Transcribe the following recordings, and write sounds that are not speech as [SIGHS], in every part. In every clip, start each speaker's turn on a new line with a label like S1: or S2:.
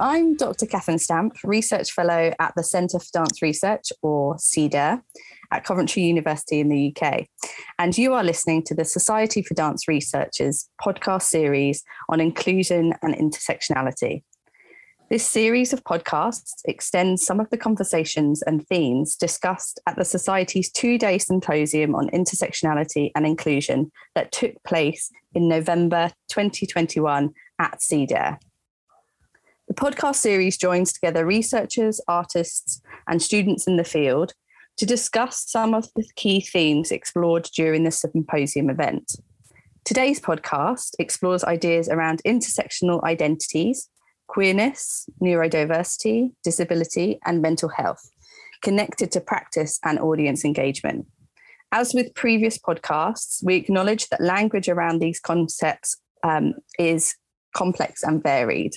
S1: I'm Dr. Kathryn Stamp, Research Fellow at the Centre for Dance Research, or CDARE, at Coventry University in the UK. And you are listening to the Society for Dance Researchers podcast series on inclusion and intersectionality. This series of podcasts extends some of the conversations and themes discussed at the Society's two day symposium on intersectionality and inclusion that took place in November 2021 at CDARE. The podcast series joins together researchers, artists, and students in the field to discuss some of the key themes explored during the symposium event. Today's podcast explores ideas around intersectional identities, queerness, neurodiversity, disability, and mental health, connected to practice and audience engagement. As with previous podcasts, we acknowledge that language around these concepts um, is complex and varied.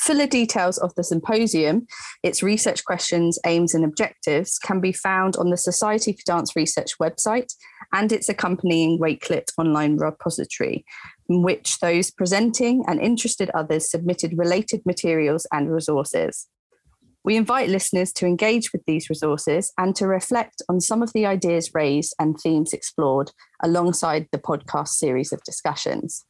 S1: Fuller details of the symposium, its research questions, aims, and objectives can be found on the Society for Dance Research website and its accompanying Wakelet online repository, in which those presenting and interested others submitted related materials and resources. We invite listeners to engage with these resources and to reflect on some of the ideas raised and themes explored alongside the podcast series of discussions.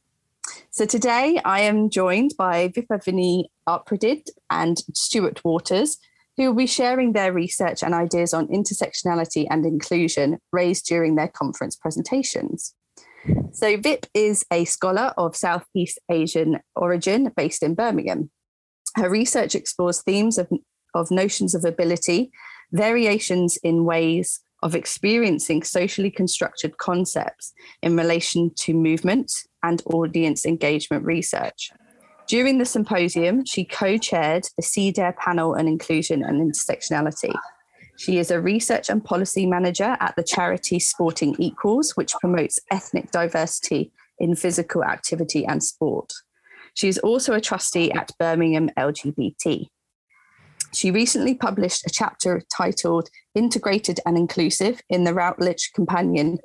S1: So today I am joined by Vipavinee Artpradid and Stuart Waters, who will be sharing their research and ideas on intersectionality and inclusion raised during their conference presentations. So, Vip is a scholar of Southeast Asian origin based in Birmingham. Her research explores themes of, of notions of ability, variations in ways of experiencing socially constructed concepts in relation to movement and audience engagement research. During the symposium, she co chaired the CDARE panel on inclusion and intersectionality. She is a research and policy manager at the charity Sporting Equals, which promotes ethnic diversity in physical activity and sport. She is also a trustee at Birmingham LGBT. She recently published a chapter titled Integrated and Inclusive in the Routledge Companion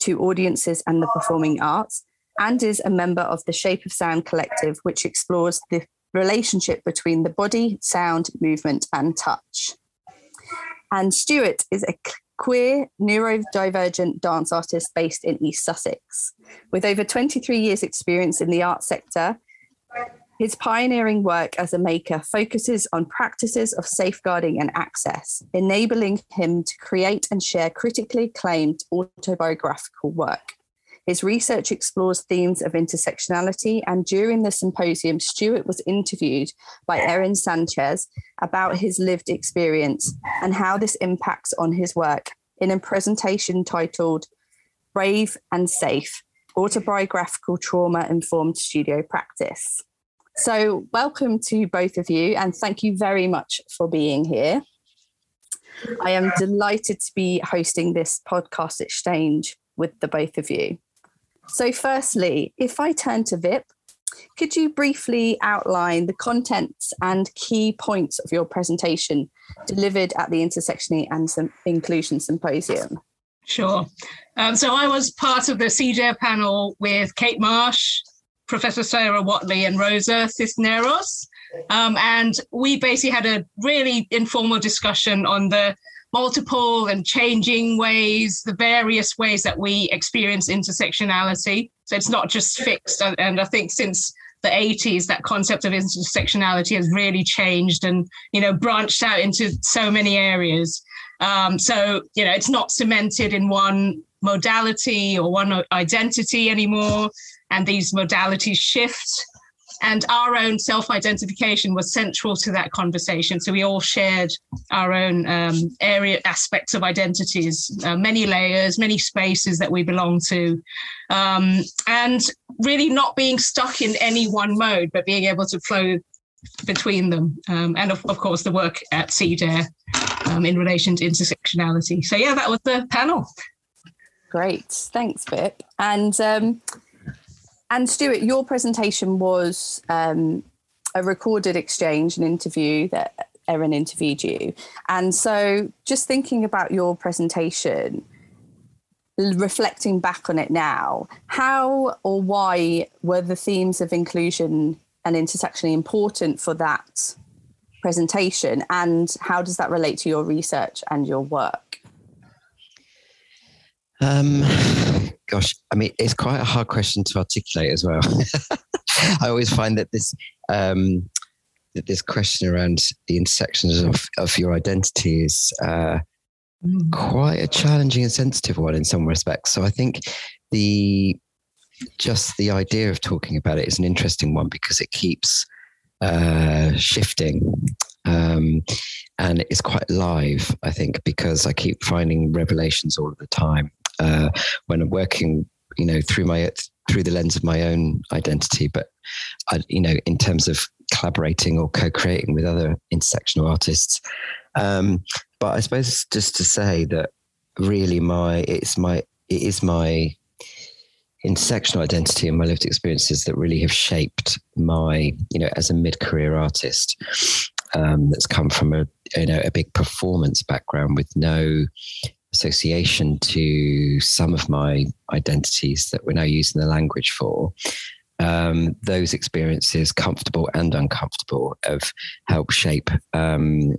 S1: to Audiences and the Performing Arts, and is a member of the Shape of Sound Collective, which explores the relationship between the body, sound, movement, and touch. And Stuart is a queer neurodivergent dance artist based in East Sussex. With over 23 years' experience in the art sector, his pioneering work as a maker focuses on practices of safeguarding and access, enabling him to create and share critically acclaimed autobiographical work. His research explores themes of intersectionality, and during the symposium, Stuart was interviewed by Erin Sanchez about his lived experience and how this impacts on his work in a presentation titled Brave and Safe Autobiographical Trauma Informed Studio Practice. So, welcome to both of you, and thank you very much for being here. I am delighted to be hosting this podcast exchange with the both of you. So, firstly, if I turn to Vip, could you briefly outline the contents and key points of your presentation delivered at the Intersectionality and Inclusion Symposium?
S2: Sure. Um, so I was part of the CDARE panel with Kate Marsh, Professor Sarah Whatley, and Rosa Cisneros. Um, and we basically had a really informal discussion on the multiple and changing ways, the various ways that we experience intersectionality. So it's not just fixed. And I think since the 80s, that concept of intersectionality has really changed and, you know, branched out into so many areas. Um, so, you know, it's not cemented in one modality or one identity anymore and these modalities shift. And our own self identification was central to that conversation. So we all shared our own um, area aspects of identities, uh, many layers, many spaces that we belong to. Um, and really not being stuck in any one mode, but being able to flow between them. Um, and of, of, course, the work at CDARE um, in relation to intersectionality. So, yeah, that was the panel.
S1: Great. Thanks, Vip. And um, and Stuart, your presentation was um, a recorded exchange, an interview that Erin interviewed you. And so, just thinking about your presentation, reflecting back on it now, how or why were the themes of inclusion and intersectionally important for that presentation? And how does that relate to your research and your work?
S3: Um, [SIGHS] gosh, I mean, it's quite a hard question to articulate as well. [LAUGHS] I always find that this um, that this question around the intersections of, of your identity is uh, mm. quite a challenging and sensitive one in some respects. So I think the just the idea of talking about it is an interesting one because it keeps uh, shifting. Um, and it's quite live, I think, because I keep finding revelations all of the time uh, when I'm working, you know, through my through the lens of my own identity. But I, you know, in terms of collaborating or co-creating with other intersectional artists. Um, but I suppose just to say that really my it's my it is my intersectional identity and my lived experiences that really have shaped my you know as a mid-career artist um, that's come from a you know a big performance background with no association to some of my identities that we're now using the language for um, those experiences, comfortable and uncomfortable, have helped shape, um,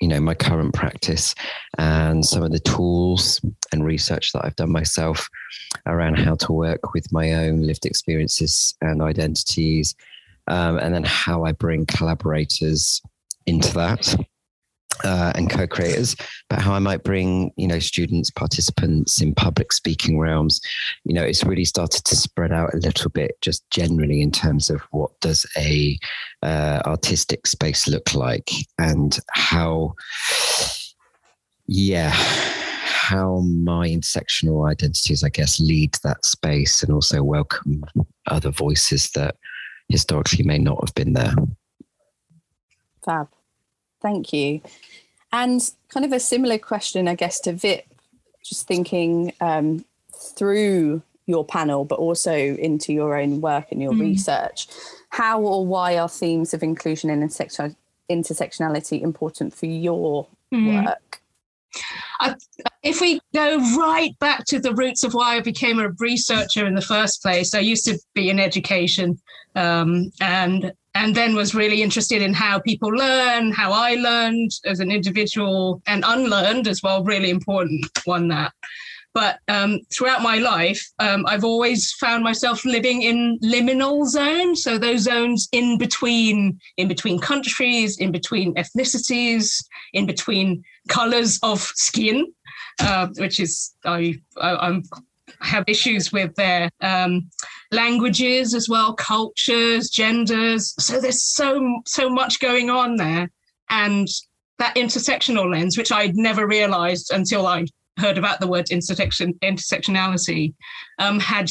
S3: you know, my current practice and some of the tools and research that I've done myself around how to work with my own lived experiences and identities, um, and then how I bring collaborators into that uh, and co-creators, but how I might bring you know students, participants in public speaking realms. You know, it's really started to spread out a little bit, just generally in terms of what does a uh, artistic space look like, and how, yeah, how my intersectional identities, I guess, lead that space, and also welcome other voices that historically may not have been there.
S1: Fab. Thank you. And kind of a similar question, I guess, to Vip, just thinking um, through your panel, but also into your own work and your mm. research. How or why are themes of inclusion and intersectionality important for your mm. work?
S2: I, if we go right back to the roots of why I became a researcher in the first place, I used to be in education, um, and and then was really interested in how people learn, how I learned as an individual, and unlearned as well. Really important one that. But um, throughout my life, um, I've always found myself living in liminal zones. So those zones in between, in between countries, in between ethnicities, in between colors of skin, uh, which is I, I am have issues with their um, languages as well, cultures, genders. So there's so so much going on there, and that intersectional lens, which I'd never realised until I heard about the word intersection intersectionality, um, had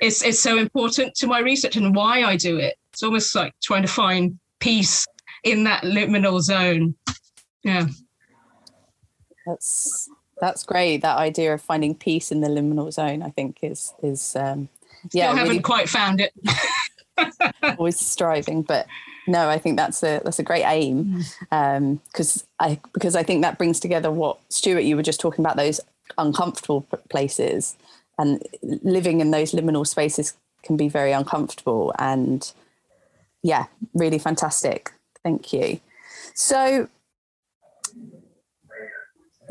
S2: is it's so important to my research and why I do it. It's almost like trying to find peace in that liminal zone. Yeah.
S1: That's that's great. That idea of finding peace in the liminal zone, I think, is is um,
S2: yeah. Still haven't really, quite found it. [LAUGHS]
S1: always striving, but no, I think that's a that's a great aim because mm. um, I because I think that brings together what Stuart you were just talking about those uncomfortable places and living in those liminal spaces can be very uncomfortable and yeah, really fantastic. Thank you. So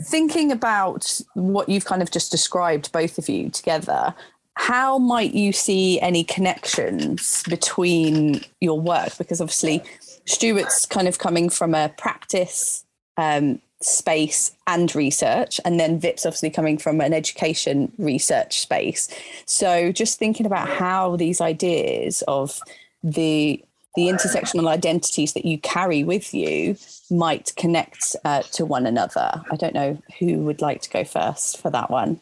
S1: thinking about what you've kind of just described, both of you together, how might you see any connections between your work? Because obviously, Stuart's kind of coming from a practice um, space and research, and then Vip's obviously coming from an education research space. So, just thinking about how these ideas of the the intersectional identities that you carry with you might connect uh, to one another. I don't know who would like to go first for that one.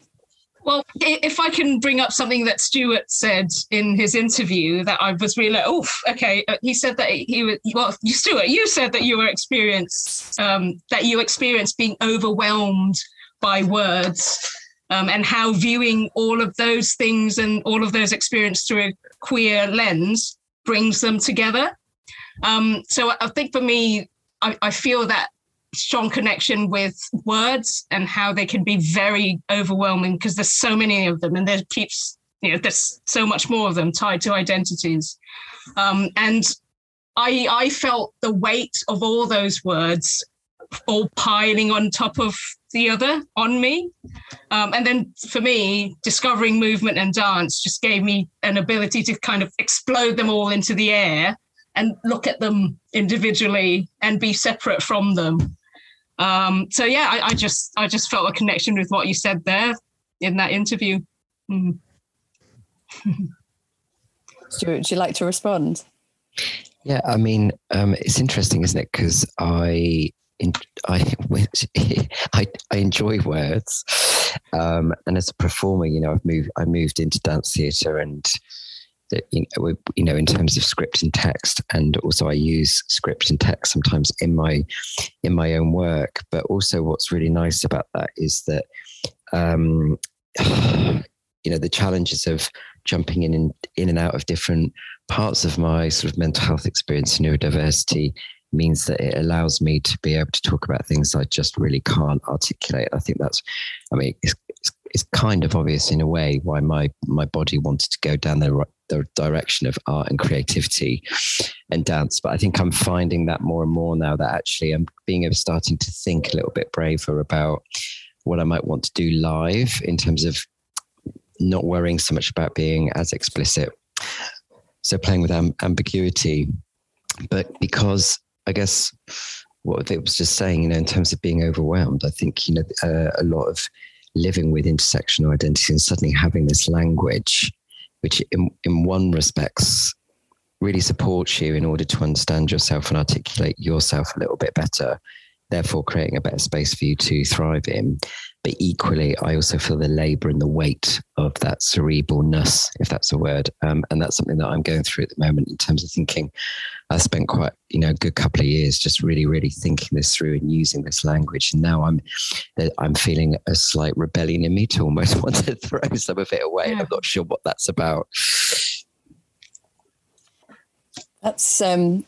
S2: Well, if I can bring up something that Stuart said in his interview that I was really like, oh, okay. Uh, he said that he was, well, [LAUGHS] Stuart, you said that you were experienced, um, that you experienced being overwhelmed by words um, and how viewing all of those things and all of those experiences through a queer lens brings them together. Um, so I think for me, I, I feel that strong connection with words and how they can be very overwhelming because there's so many of them and there keeps you know there's so much more of them tied to identities Um, and I, I felt the weight of all those words all piling on top of the other on me. Um, and then for me, discovering movement and dance just gave me an ability to kind of explode them all into the air and look at them individually and be separate from them. Um, so yeah, I, I, just I just felt a connection with what you said there in that interview. Mm. [LAUGHS]
S1: Stuart, would you like to respond?
S3: Yeah, I mean, um, it's interesting, isn't it? Because I, I, [LAUGHS] I, I enjoy words, um, and as a performer, you know, I've moved, I moved into dance theatre, and you know, you know, in terms of script and text, and also I use script and text sometimes in my, in my own work. But also, what's really nice about that is that, um, [SIGHS] you know, the challenges of jumping in and in and out of different parts of my sort of mental health experience and neurodiversity means that it allows me to be able to talk about things I just really can't articulate. I think that's, I mean, it's, it's, kind of obvious in a way why my my body wanted to go down the, the direction of art and creativity and dance. But I think I'm finding that more and more now that actually I'm being able starting to think a little bit braver about what I might want to do live in terms of not worrying so much about being as explicit. So playing with amb- ambiguity, but because I guess what it was just saying, you know, in terms of being overwhelmed, I think you know uh, a lot of living with intersectional identity and suddenly having this language, which in in one respects really supports you in order to understand yourself and articulate yourself a little bit better therefore creating a better space for you to thrive in. But equally, I also feel the labor and the weight of that cerebralness, if that's a word. Um, and that's something that I'm going through at the moment in terms of thinking. I spent quite, you know, a good couple of years just really, really thinking this through and using this language. And now I'm, I'm feeling a slight rebellion in me to almost [LAUGHS] want to throw some of it away. Yeah. I'm not sure what that's about.
S1: That's um,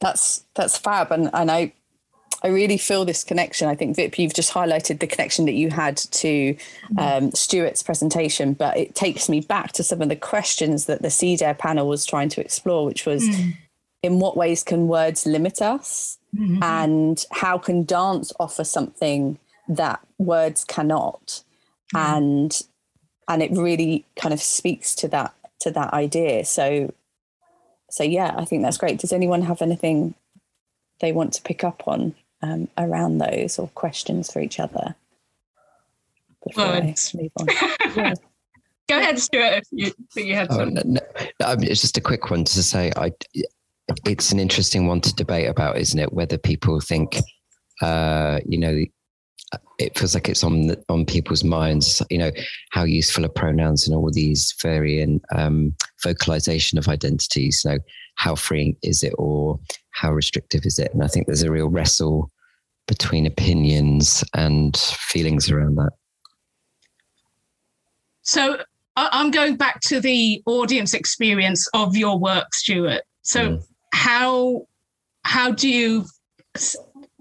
S1: that's that's fab, and and I I really feel this connection. I think Vip, you've just highlighted the connection that you had to mm-hmm. um, Stuart's presentation, but it takes me back to some of the questions that the CDARE panel was trying to explore, which was mm. In what ways can words limit us, mm-hmm. and how can dance offer something that words cannot, mm. and and it really kind of speaks to that to that idea. So so yeah, I think that's great. Does anyone have anything they want to pick up on? um, around those or questions for each other
S2: before I move on. [LAUGHS] yeah. Go ahead, Stuart. If you think you had oh, some. No, no,
S3: it's just a quick one to say. I, it's an interesting one to debate about, isn't it? Whether people think, uh, you know, it feels like it's on the, on people's minds. You know, how useful are pronouns and all these varying um, vocalization of identities. You know, how freeing is it, or how restrictive is it? And I think there's a real wrestle between opinions and feelings around that?
S2: So I'm going back to the audience experience of your work, Stuart. So mm. How how do you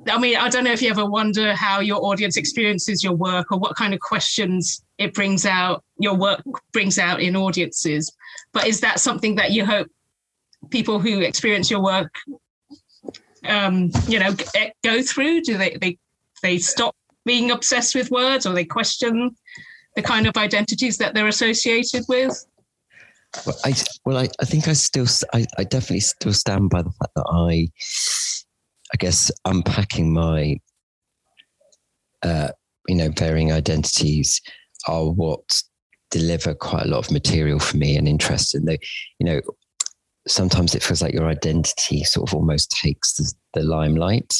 S2: I mean, I don't know if you ever wonder how your audience experiences your work or what kind of questions it brings out, your work brings out in audiences. But is that something that you hope people who experience your work um, you know, eh, go through? Do they they they stop being obsessed with words, or they question the kind of identities that they're associated with?
S3: Well, I well, I, I think I still, I, I definitely still stand by the fact that I, I guess, unpacking my, uh, you know, varying identities are what deliver quite a lot of material for me and interest. In the, you know, sometimes it feels like your identity sort of almost takes the, the, limelight.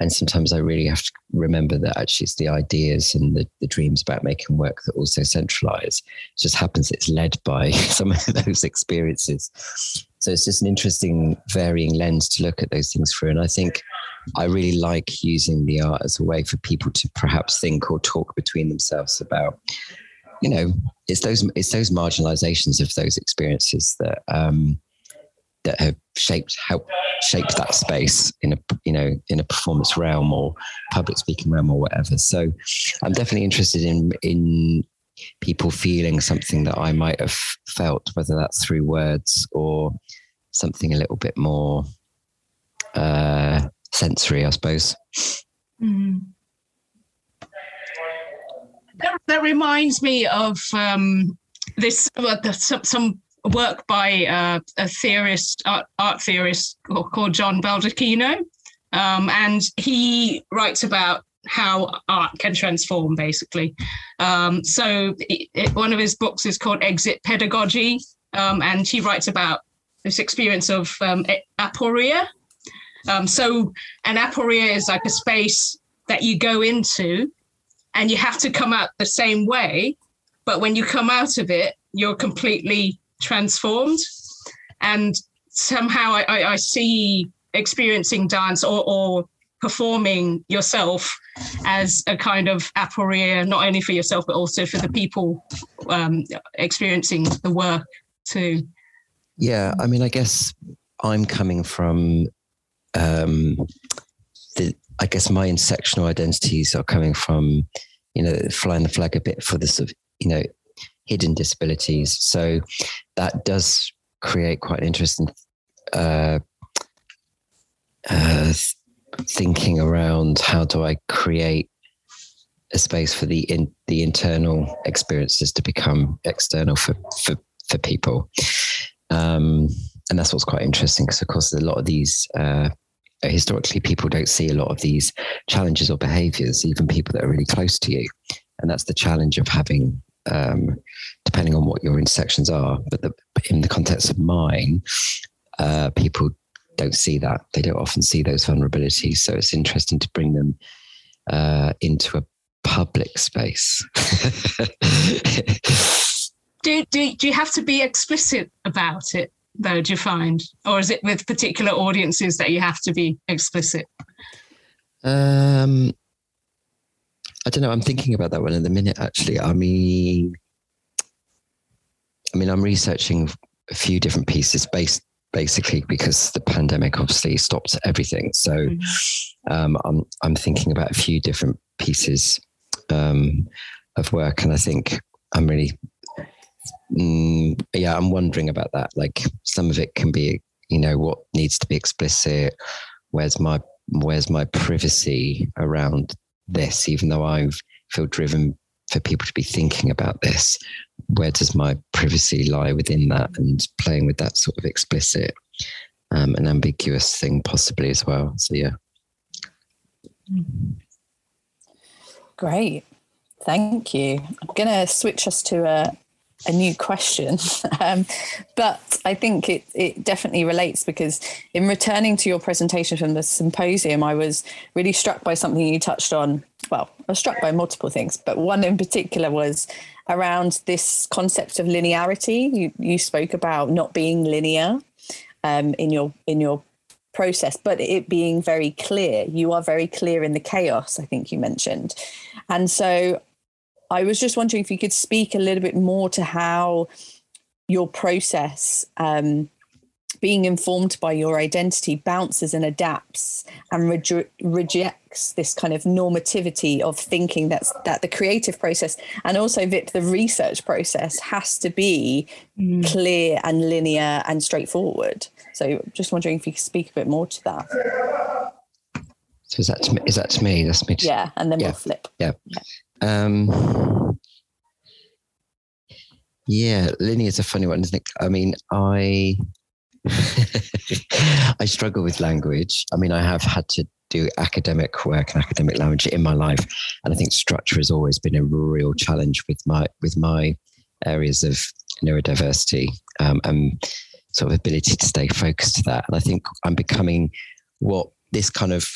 S3: And sometimes I really have to remember that actually it's the ideas and the, the dreams about making work that also centralize. It just happens it's led by [LAUGHS] some of those experiences. So it's just an interesting varying lens to look at those things through. And I think I really like using the art as a way for people to perhaps think or talk between themselves about you know, it's those it's those marginalizations of those experiences that um, that have shaped helped shape that space in a you know in a performance realm or public speaking realm or whatever. So I'm definitely interested in in people feeling something that I might have felt, whether that's through words or something a little bit more uh, sensory, I suppose. Mm.
S2: That, that, reminds me of um, this uh, some, work by uh, a theorist, art, art theorist called John Baldacchino, um, and he writes about how art can transform, basically. Um, so, it, it, one of his books is called Exit Pedagogy, um, and he writes about this experience of um, aporia. Um, so, an aporia is like a space that you go into and you have to come out the same way. But when you come out of it, you're completely transformed. And somehow I, I, I see experiencing dance or, or performing yourself as a kind of aporia, not only for yourself, but also for the people um, experiencing the work too.
S3: Yeah, I mean, I guess I'm coming from um, the. I guess my intersectional identities are coming from, you know, flying the flag a bit for the sort of, you know, hidden disabilities. So that does create quite an interesting uh, uh, thinking around how do I create a space for the in, the internal experiences to become external for for, for people. Um, and that's what's quite interesting because, of course, a lot of these uh, historically people don't see a lot of these challenges or behaviors, even people that are really close to you. And that's the challenge of having, um, depending on what your intersections are. But the, in the context of mine, uh, people don't see that. They don't often see those vulnerabilities. So it's interesting to bring them uh, into a public space. [LAUGHS]
S2: do, do, do you have to be explicit about it, though, do you find? Or is it with particular audiences that you have to be explicit? Um,
S3: I don't know. I'm thinking about that one in a minute, actually. I mean, I mean, I'm researching a few different pieces based basically because the pandemic obviously stopped everything. So mm-hmm. um, I'm I'm thinking about a few different pieces um, of work, and I think I'm really mm, yeah I'm wondering about that. Like some of it can be you know what needs to be explicit. Where's my where's my privacy around this? Even though I feel driven for people to be thinking about this where does my privacy lie within that and playing with that sort of explicit um, and ambiguous thing possibly as well? So yeah.
S1: Great. Thank you. I'm going to switch us to a, a new question [LAUGHS] um, but i think it, it definitely relates because in returning to your presentation from the symposium i was really struck by something you touched on well i was struck by multiple things but one in particular was around this concept of linearity. You you spoke about not being linear um, in your in your process, but it being very clear. You are very clear in the chaos. I think you mentioned, and so I was just wondering if you could speak a little bit more to how your process um, being informed by your identity bounces and adapts and re- rejects this kind of normativity of thinking that's that the creative process and also Vip the research process has to be mm. clear and linear and straightforward. So just wondering if you could speak a bit more to that.
S3: So is that to me? Is that to me? That's me. To,
S1: yeah, and then yeah. we'll flip.
S3: Yeah. yeah. Um, yeah, linear is a funny one, isn't it? I mean, I [LAUGHS] I struggle with language. I mean, I have had to do academic work and academic language in my life, and I think structure has always been a real challenge with my with my areas of neurodiversity um, and sort of ability to stay focused to that. And I think I'm becoming what this kind of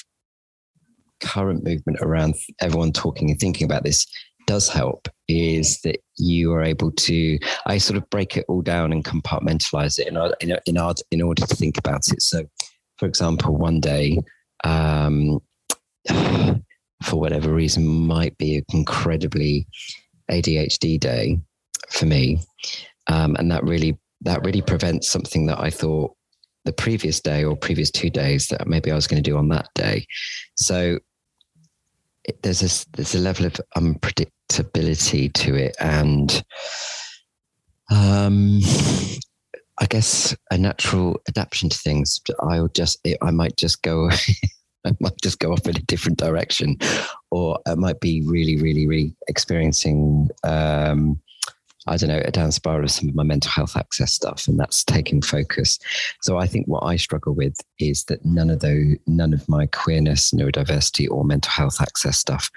S3: current movement around everyone talking and thinking about this does help is that you are able to i sort of break it all down and compartmentalize it in, in, in, in order to think about it. So for example one day um, [SIGHS] for whatever reason might be an incredibly adhd day for me. Um, and that really that really prevents something that i thought the previous day or previous two days that maybe i was going to do on that day. So there's a there's a level of unpredictability to it and um, I guess a natural adaptation to things. I'll just, I might just go, [LAUGHS] I might just go off in a different direction, or I might be really, really, really experiencing, um, I don't know, a down spiral of some of my mental health access stuff, and that's taking focus. So I think what I struggle with is that none of those, none of my queerness, neurodiversity, or mental health access stuff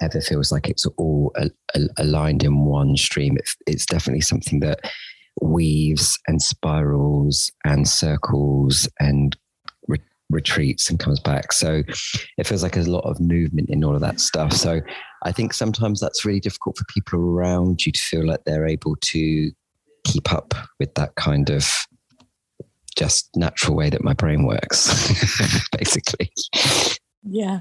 S3: ever feels like it's all a, a, aligned in one stream. It, it's definitely something that weaves and spirals and circles and re- retreats and comes back. So it feels like there's a lot of movement in all of that stuff. So I think sometimes that's really difficult for people around you to feel like they're able to keep up with that kind of just natural way that my brain works, [LAUGHS] basically.
S1: Yeah.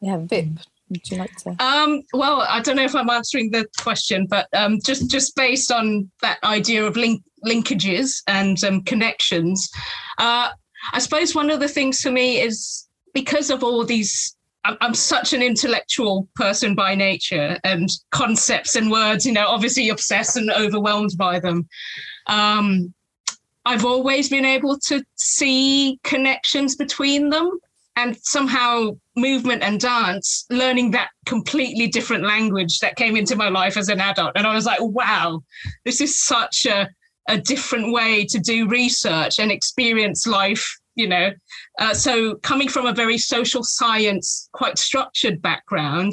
S1: Yeah, Vip, would you like to?
S2: Um, well, I don't know if I'm answering the question, but um, just just based on that idea of link, linkages and um, connections, uh, I suppose one of the things for me is because of all these. I'm, such an intellectual person by nature, and concepts and words, you know, obviously obsessed and overwhelmed by them. Um, I've always been able to see connections between them and somehow movement and dance learning that completely different language that came into my life as an adult and i was like wow this is such a, a different way to do research and experience life you know uh, so coming from a very social science quite structured background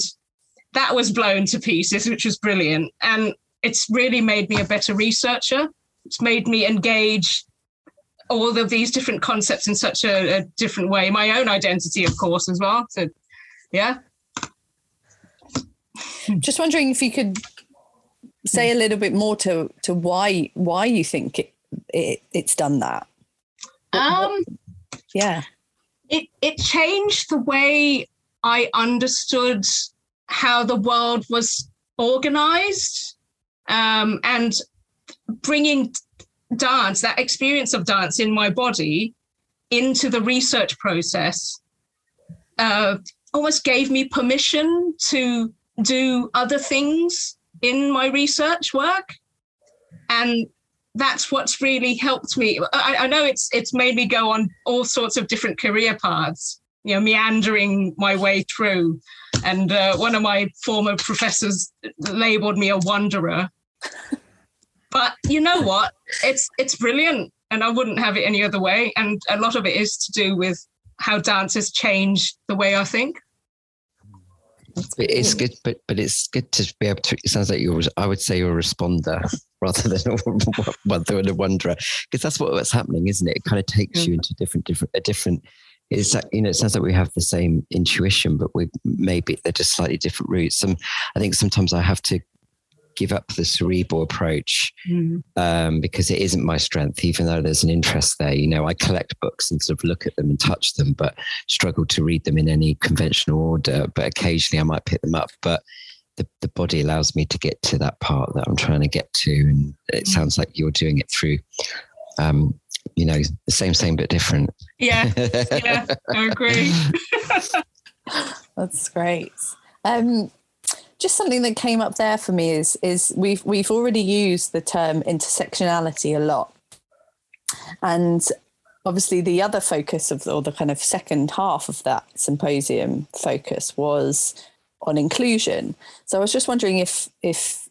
S2: that was blown to pieces which was brilliant and it's really made me a better researcher it's made me engage all of these different concepts in such a, a different way. My own identity, of course, as well. So, yeah.
S1: Just wondering if you could say a little bit more to to why why you think it, it it's done that.
S2: Um,
S1: yeah.
S2: It it changed the way I understood how the world was organized, um, and bringing dance, that experience of dance in my body into the research process uh, almost gave me permission to do other things in my research work. And that's what's really helped me. I, I, know it's it's made me go on all sorts of different career paths, you know, meandering my way through. And uh, one of my former professors labeled me a wanderer. [LAUGHS] But you know what? It's it's brilliant, and I wouldn't have it any other way. And a lot of it is to do with how dance has changed the way I think.
S3: It's good, but but it's good to be able to. It sounds like you're. I would say you're a responder [LAUGHS] rather than [LAUGHS] a, rather than a wanderer, because that's what, what's happening, isn't it? It kind of takes you mm. into different different a different. It's like, you know, it sounds like we have the same intuition, but we maybe they're just slightly different routes. Some I think sometimes I have to give up the cerebral approach mm. um, because it isn't my strength, even though there's an interest there. You know, I collect books and sort of look at them and touch them, but struggle to read them in any conventional order. But occasionally I might pick them up. But the, the body allows me to get to that part that I'm trying to get to. And it mm. sounds like you're doing it through, um, you know, the same, same, but different.
S2: Yeah. [LAUGHS] Yeah. I agree. [LAUGHS]
S1: That's great. Um, just something that came up there for me is is we've we've already used the term intersectionality a lot, and obviously the other focus of the, or the kind of second half of that symposium focus was on inclusion. So I was just wondering if if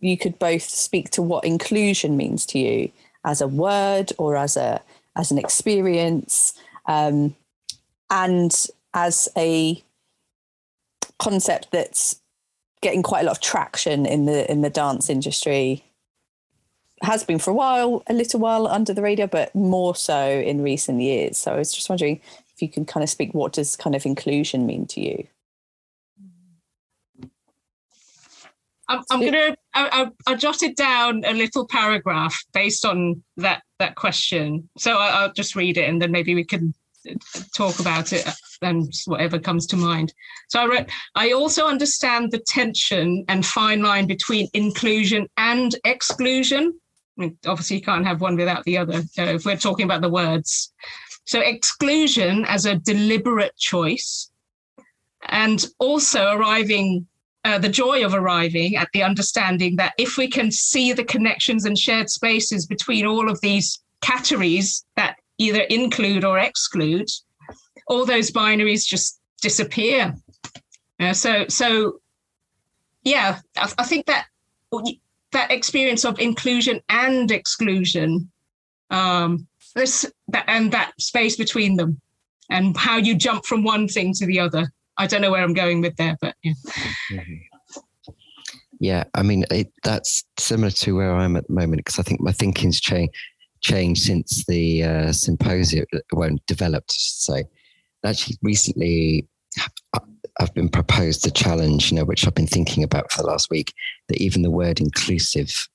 S1: you could both speak to what inclusion means to you as a word or as a as an experience, um, and as a concept that's getting quite a lot of traction in the in the dance industry. Has been for a while a little while under the radar but more so in recent years. So i was just wondering if you can kind of speak what does kind of inclusion mean to you?
S2: I'm, I'm gonna I, I, I, jotted down a little paragraph based on that that question. So I, i'll just read it and then maybe we can talk about it and whatever comes to mind. So I wrote, I also understand the tension and fine line between inclusion and exclusion. I mean, obviously, you can't have one without the other if we're talking about the words. So, exclusion as a deliberate choice, and also arriving uh, the joy of arriving at the understanding that if we can see the connections and shared spaces between all of these categories that either include or exclude, all those binaries just disappear. Uh, so, so yeah, I, I, think that that experience of inclusion and exclusion, um, this that and that space between them, and how you jump from one thing to the other. I don't know where I'm going with there, but yeah. Mm-hmm.
S3: Yeah, I mean it, that's similar to where I'm at the moment because I think my thinking's changed changed since the uh, symposium well developed. Say, actually, recently I've been proposed a challenge, you know, which I've been thinking about for the last week. That even the word inclusive,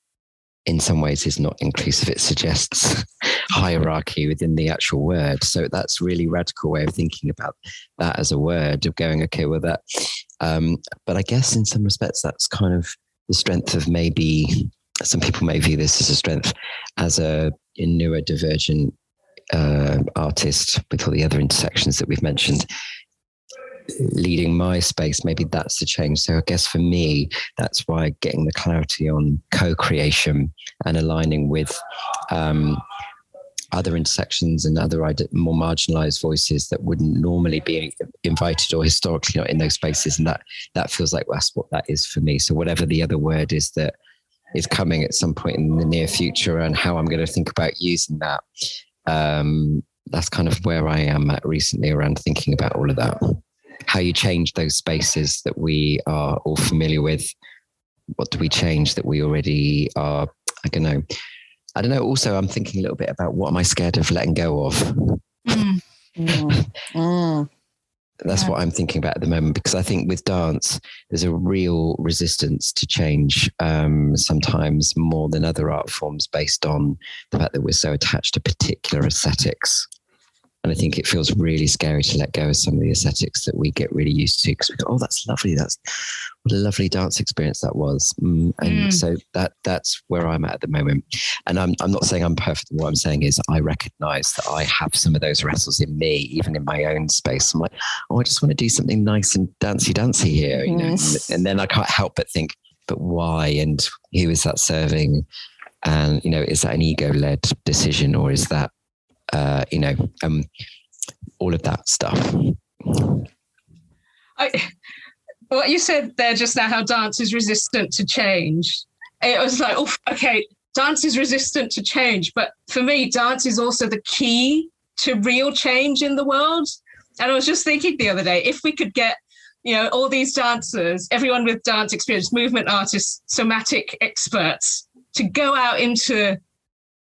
S3: in some ways, is not inclusive. It suggests [LAUGHS] hierarchy within the actual word. So that's really radical way of thinking about that as a word of going, okay, well that. Um, but I guess in some respects, that's kind of the strength of maybe some people may view this as a strength as a, a neurodivergent uh, artist with all the other intersections that we've mentioned. Leading my space maybe that's the change. So i guess for me that's why getting the clarity on co-creation and aligning with um, other intersections and other more marginalized voices that wouldn't normally be invited or historically not in those spaces and that that feels like that's what that is for me. So whatever the other word is that is coming at some point in the near future and how i'm going to think about using that um, that's kind of where i am at recently around thinking about all of that how you change those spaces that we are all familiar with what do we change that we already are i don't know I don't know. Also, I'm thinking a little bit about what am I scared of letting go of? Mm. mm. mm. That's yeah. what I'm thinking about at the moment because I think with dance, there's a real resistance to change, um, sometimes more than other art forms, based on the fact that we're so attached to particular aesthetics. And I think it feels really scary to let go of some of the aesthetics that we get really used to because we go, oh, that's lovely. That's what a lovely dance experience that was. Mm, and mm. so that that's where I'm at at the moment. And I'm, I'm not saying I'm perfect. What I'm saying is I recognize that I have some of those wrestles in me, even in my own space. I'm like, oh, I just want to do something nice and dancey dancey here. You know? and, and then I can't help but think, but why? And who is that serving? And, you know, is that an ego led decision or is that uh, you know, um, all of that stuff.
S2: I, what you said there just now, how dance is resistant to change. It was like, oh, okay, dance is resistant to change, but for me, dance is also the key to real change in the world. And I was just thinking the other day, if we could get, you know, all these dancers, everyone with dance experience, movement artists, somatic experts, to go out into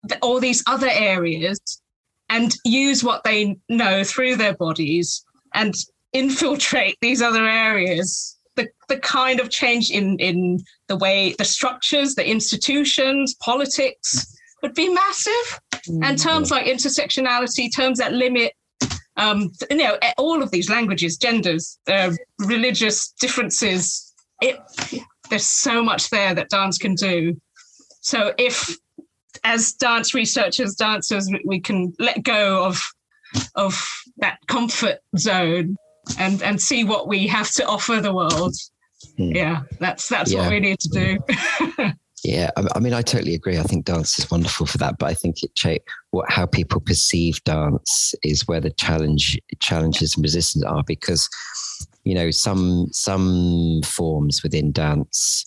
S2: the, all these other areas and use what they know through their bodies and infiltrate these other areas. The, the kind of change in in the way the structures the institutions politics would be massive. Mm-hmm. and terms like intersectionality terms that limit um, you know all of these languages genders uh, religious differences it there's so much there that dance can do. So if as dance researchers, dancers, we can let go of of that comfort zone and and see what we have to offer the world. Hmm. Yeah, that's that's yeah. what we need to do. [LAUGHS]
S3: yeah, I, mean, I totally agree. I think dance is wonderful for that, but I think it cha- what how people perceive dance is where the challenge challenges and resistance are because you know some some forms within dance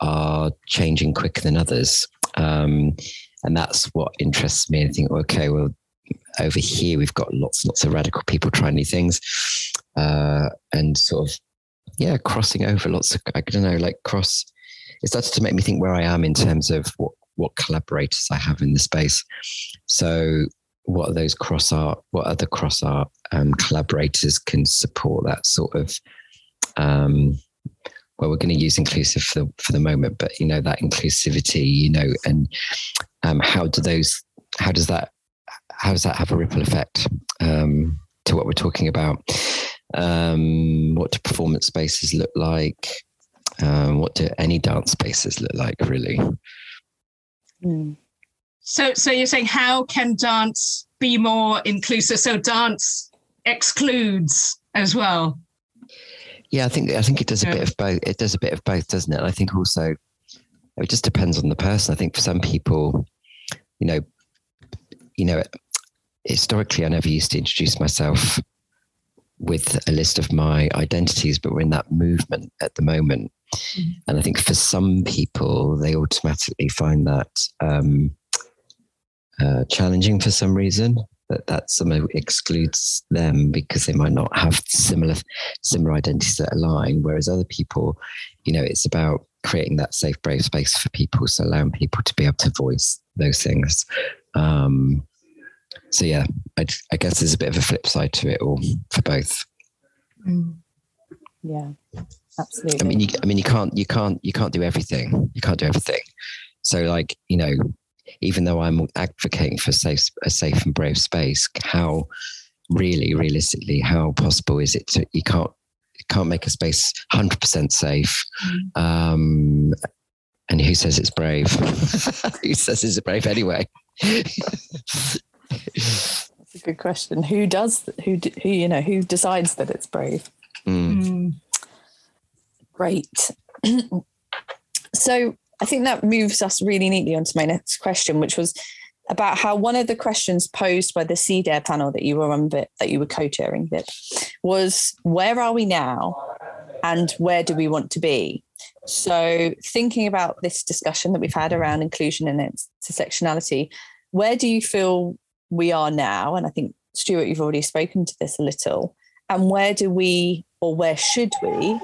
S3: are changing quicker than others. Um, and that's what interests me. I think, okay, well, over here we've got lots and lots of radical people trying new things, uh, and sort of yeah, crossing over lots of I don't know, like cross. It started to make me think where I am in terms of what what collaborators I have in the space. So, what are those cross art? What other cross art um, collaborators can support that sort of? Um, well, we're going to use inclusive for the, for the moment, but you know that inclusivity, you know, and um, how do those how does that how does that have a ripple effect um, to what we're talking about um, what do performance spaces look like um, what do any dance spaces look like really
S2: mm. so so you're saying how can dance be more inclusive so dance excludes as well
S3: Yeah, I think I think it does a yeah. bit of both. It does a bit of both, doesn't it? And I think also it just depends on the person. I think for some people, you know, you know, historically, I never used to introduce myself with a list of my identities, but we're in that movement at the moment. Mm-hmm. And I think for some people, they automatically find that um, uh, challenging for some reason. That that somehow excludes them because they might not have similar similar identities that align. Whereas other people, you know, it's about creating that safe, brave space for people, so allowing people to be able to voice those things. Um, so yeah, I, I, guess there's a bit of a flip side to it all for both.
S1: Mm. Yeah, absolutely. I
S3: mean, you, I mean, you can't, you can't, you can't do everything. You can't do everything. So, like, you know, even though I'm advocating for safe, a safe and brave space, how really, realistically, how possible is it to? You can't, can't make a space 100% safe. Mm. Um, and who says it's brave? [LAUGHS] who says it's brave anyway?
S1: That's a good question. Who does? Who who you know? Who decides that it's brave? Mm. Mm. Great. [CLEARS THROAT] so I think that moves us really neatly onto my next question, which was about how one of the questions posed by the C-DaRE panel that you were on bit that you were co-chairing bit was where are we now and where do we want to be? So thinking about this discussion that we've had around inclusion and intersectionality, where do you feel we are now? And I think, Stuart, you've already spoken to this a little. And where do we, or where should we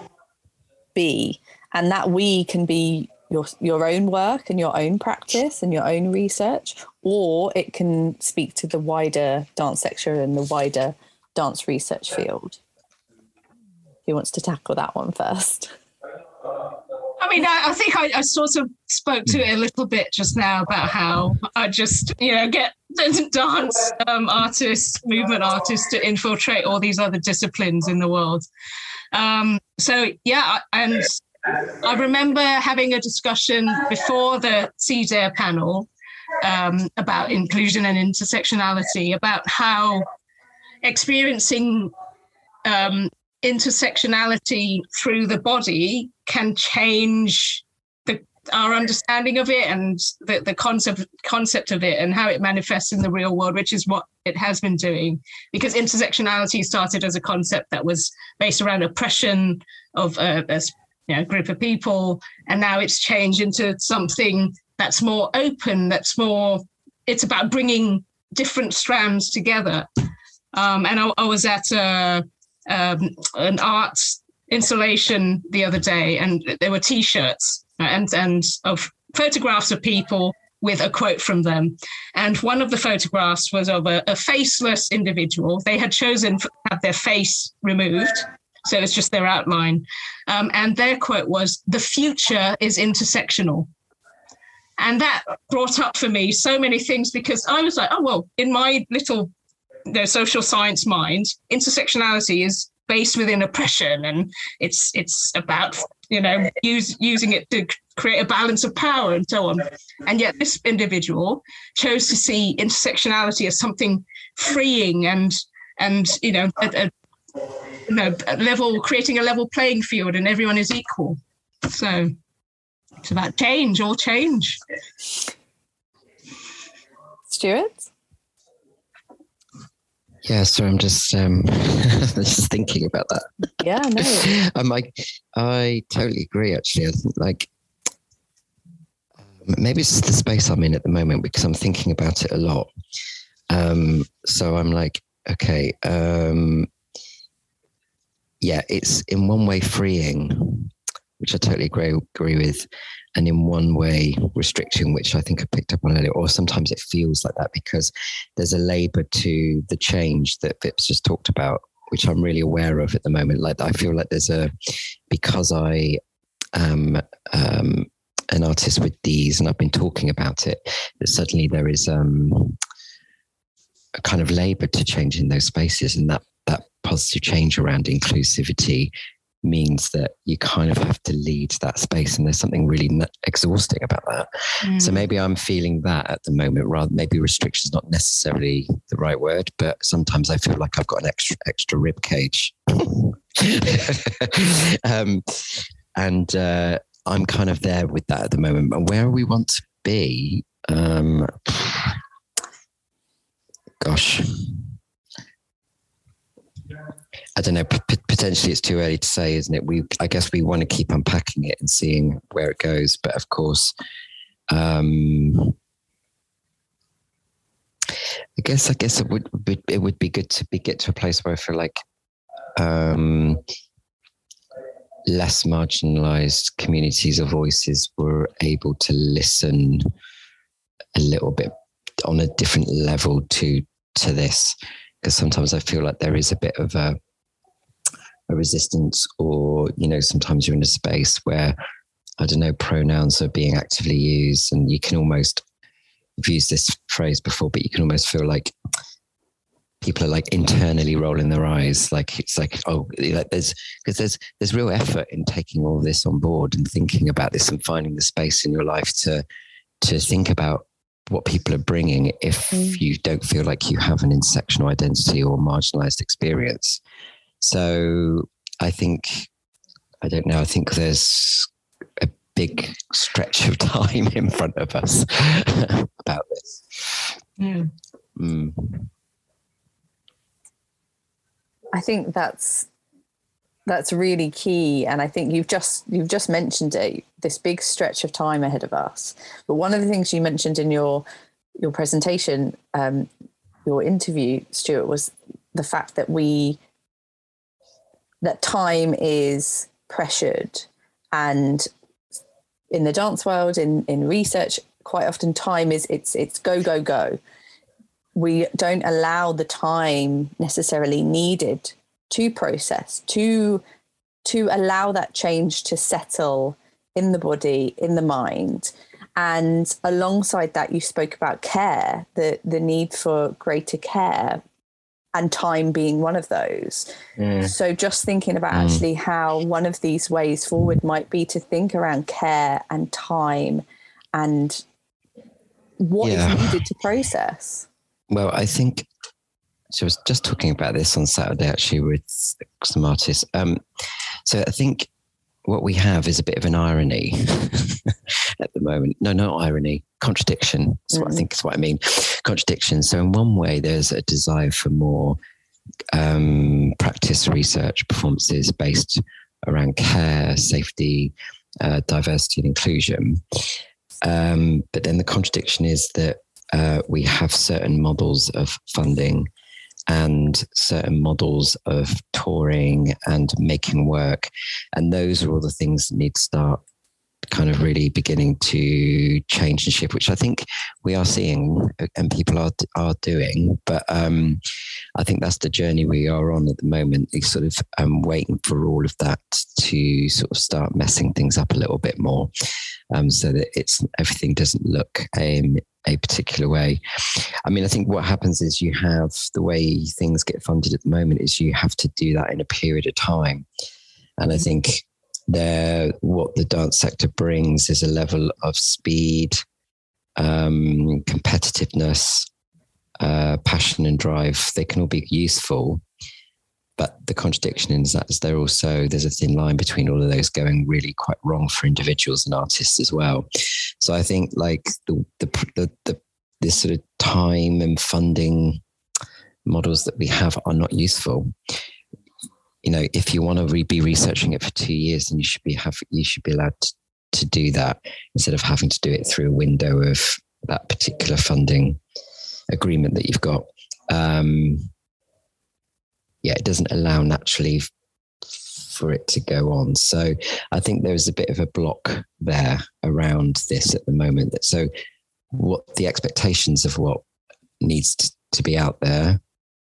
S1: be? And that we can be your, your own work and your own practice and your own research, or it can speak to the wider dance sector and the wider dance research field. Who wants to tackle that one first?
S2: I mean, I, I think I, I, sort of spoke to it a little bit just now about how I just, you know, get dance um, artists, movement artists to infiltrate all these other disciplines in the world. Um, so, yeah, and I remember having a discussion before the C-DaRE panel um, about inclusion and intersectionality, about how experiencing um, intersectionality through the body can change the, our understanding of it and the, the concept concept of it and how it manifests in the real world, which is what it has been doing. Because intersectionality started as a concept that was based around oppression of a, a you know, group of people, and now it's changed into something that's more open, that's more. It's about bringing different strands together. Um, and I, I was at a um, an art installation the other day, and there were T-shirts and and of photographs of people with a quote from them. And one of the photographs was of a, a faceless individual. They had chosen to have their face removed. So it's just their outline. Um, and their quote was, The future is intersectional. And that brought up for me so many things because I was like, oh, well, in my little the social science mind, intersectionality is based within oppression, and it's it's about you know use, using it to create a balance of power and so on. And yet, this individual chose to see intersectionality as something freeing and and you know a, a, you know level creating a level playing field, and everyone is equal. So it's about change, all change.
S1: Stuart.
S3: Yeah, so I'm just um, [LAUGHS] just thinking about that.
S1: Yeah, no. [LAUGHS]
S3: I'm like, I totally agree. Actually, I think like um, maybe it's the space I'm in at the moment because I'm thinking about it a lot. Um, so I'm like, okay, um, yeah, it's in one way freeing, which I totally agree agree with, and in one way restricting, which I think I picked up on earlier, or sometimes it feels like that because there's a labor to the change that Vips just talked about, which I'm really aware of at the moment. Like I feel like there's a because I am um, an artist with these, and I've been talking about it, that suddenly there is um, a kind of labor to change in those spaces, and that that positive change around inclusivity means that you kind of have to lead that space and there's something really exhausting about that mm. so maybe i'm feeling that at the moment rather maybe restriction is not necessarily the right word but sometimes i feel like i've got an extra extra rib cage [LAUGHS] um, and uh, I'm kind of there with that at the moment. But where we want to be, um, [SIGHS] gosh, I don't know. P- potentially, it's too early to say, isn't it? We, I guess, we want to keep unpacking it and seeing where it goes. But of course, um, I guess, I guess it would it would be good to be get to a place where I feel like um, less marginalized communities or voices were able to listen a little bit on a different level to to this because sometimes I feel like there is a bit of a a resistance or you know sometimes you're in a space where i don't know pronouns are being actively used and you can almost I've used this phrase before but you can almost feel like people are like internally rolling their eyes like it's like oh like there's because there's there's real effort in taking all this on board and thinking about this and finding the space in your life to to think about what people are bringing if mm. you don't feel like you have an intersectional identity or marginalized experience so I think, I don't know, I think there's a big stretch of [LAUGHS] time in front of us [LAUGHS] about this.
S1: Mm. Mm. I think that's that's really key and i think you've just you've just mentioned it this big stretch of time ahead of us but one of the things you mentioned in your your presentation um, your interview stuart was the fact that we that time is pressured. And in the dance world in in research quite often time is it's it's go go go. We don't allow the time necessarily needed to process to to allow that change to settle in the body in the mind. And alongside that you spoke about care the the need for greater care and time being one of those. Mm. So just thinking about mm. actually how one of these ways forward might be to think around care and time and what yeah. is needed to process.
S3: Well, I think so I was just talking about this on Saturday actually with some artists. Um, so I think what we have is a bit of an irony [LAUGHS] at the moment. No, not irony, contradiction. That's mm-hmm. what I mm. think is what I mean. Contradiction. So, in one way, there's a desire for more um, practice, research, performances based around care, safety, uh, diversity, and inclusion. Um, but then the contradiction is that uh, we have certain models of funding and certain models of touring and making work. And those are all the things that need to start kind of really beginning to change and shift, which I think we are seeing and people are are doing. But um, I think that's the journey we are on at the moment. Is sort of um, waiting for all of that to sort of start messing things up a little bit more, um, so that it's everything doesn't look um, a particular way. I mean, I think what happens is you have the way things get funded at the moment is you have to do that in a period of time. And I think there, what the dance sector brings is a level of speed, um, competitiveness, uh, passion, and drive. They can all be useful, but the contradiction is that they're also there's a thin line between all of those going really quite wrong for individuals and artists as well. So I think like the the the, the this sort of time and funding models that we have are not useful. You know, if you want to re- be researching it for two years, then you should be have you should be allowed to, to do that instead of having to do it through a window of that particular funding agreement that you've got. Um, yeah, it doesn't allow naturally for it to go on. So I think there's a bit of a block there around this at the moment. That So what the expectations of what needs to be out there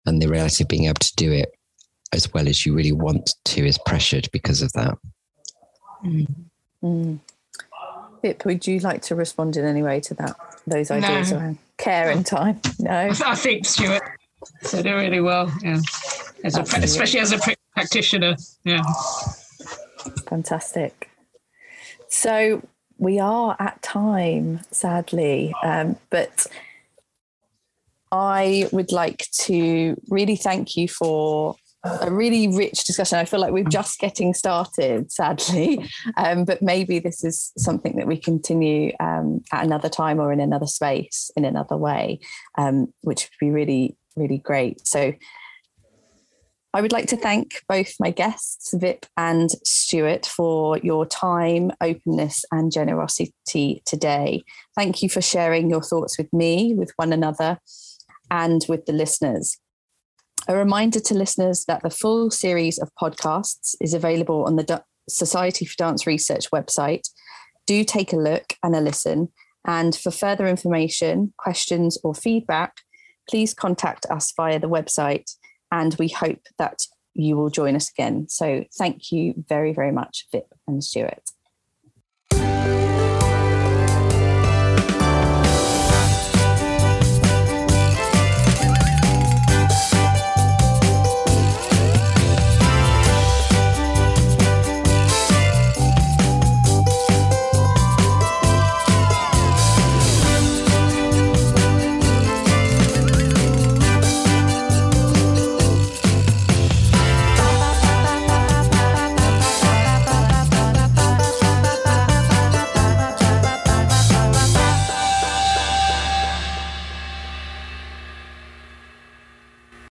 S3: and the reality of being able to do it as well as you really want to is pressured because of that.
S1: Mm. Mm. Vip, would you like to respond in any way to that? Those ideas no. around care and time? No.
S2: I think Stuart said it really well. Yeah as a, especially as a practitioner. Yeah.
S1: Fantastic. So we are at time, sadly, um, but I would like to really thank you for a really rich discussion. I feel like we're just getting started, sadly, [LAUGHS] um, but maybe this is something that we continue um, at another time or in another space in another way, um, which would be really, really great. So I would like to thank both my guests, Vip and Stuart, for your time, openness, and generosity today. Thank you for sharing your thoughts with me, with one another, and with the listeners. A reminder to listeners that the full series of podcasts is available on the Society for Dance Research website. Do take a look and a listen. And for further information, questions, or feedback, please contact us via the website and we hope that you will join us again. So thank you very, very much, Vip and Stuart.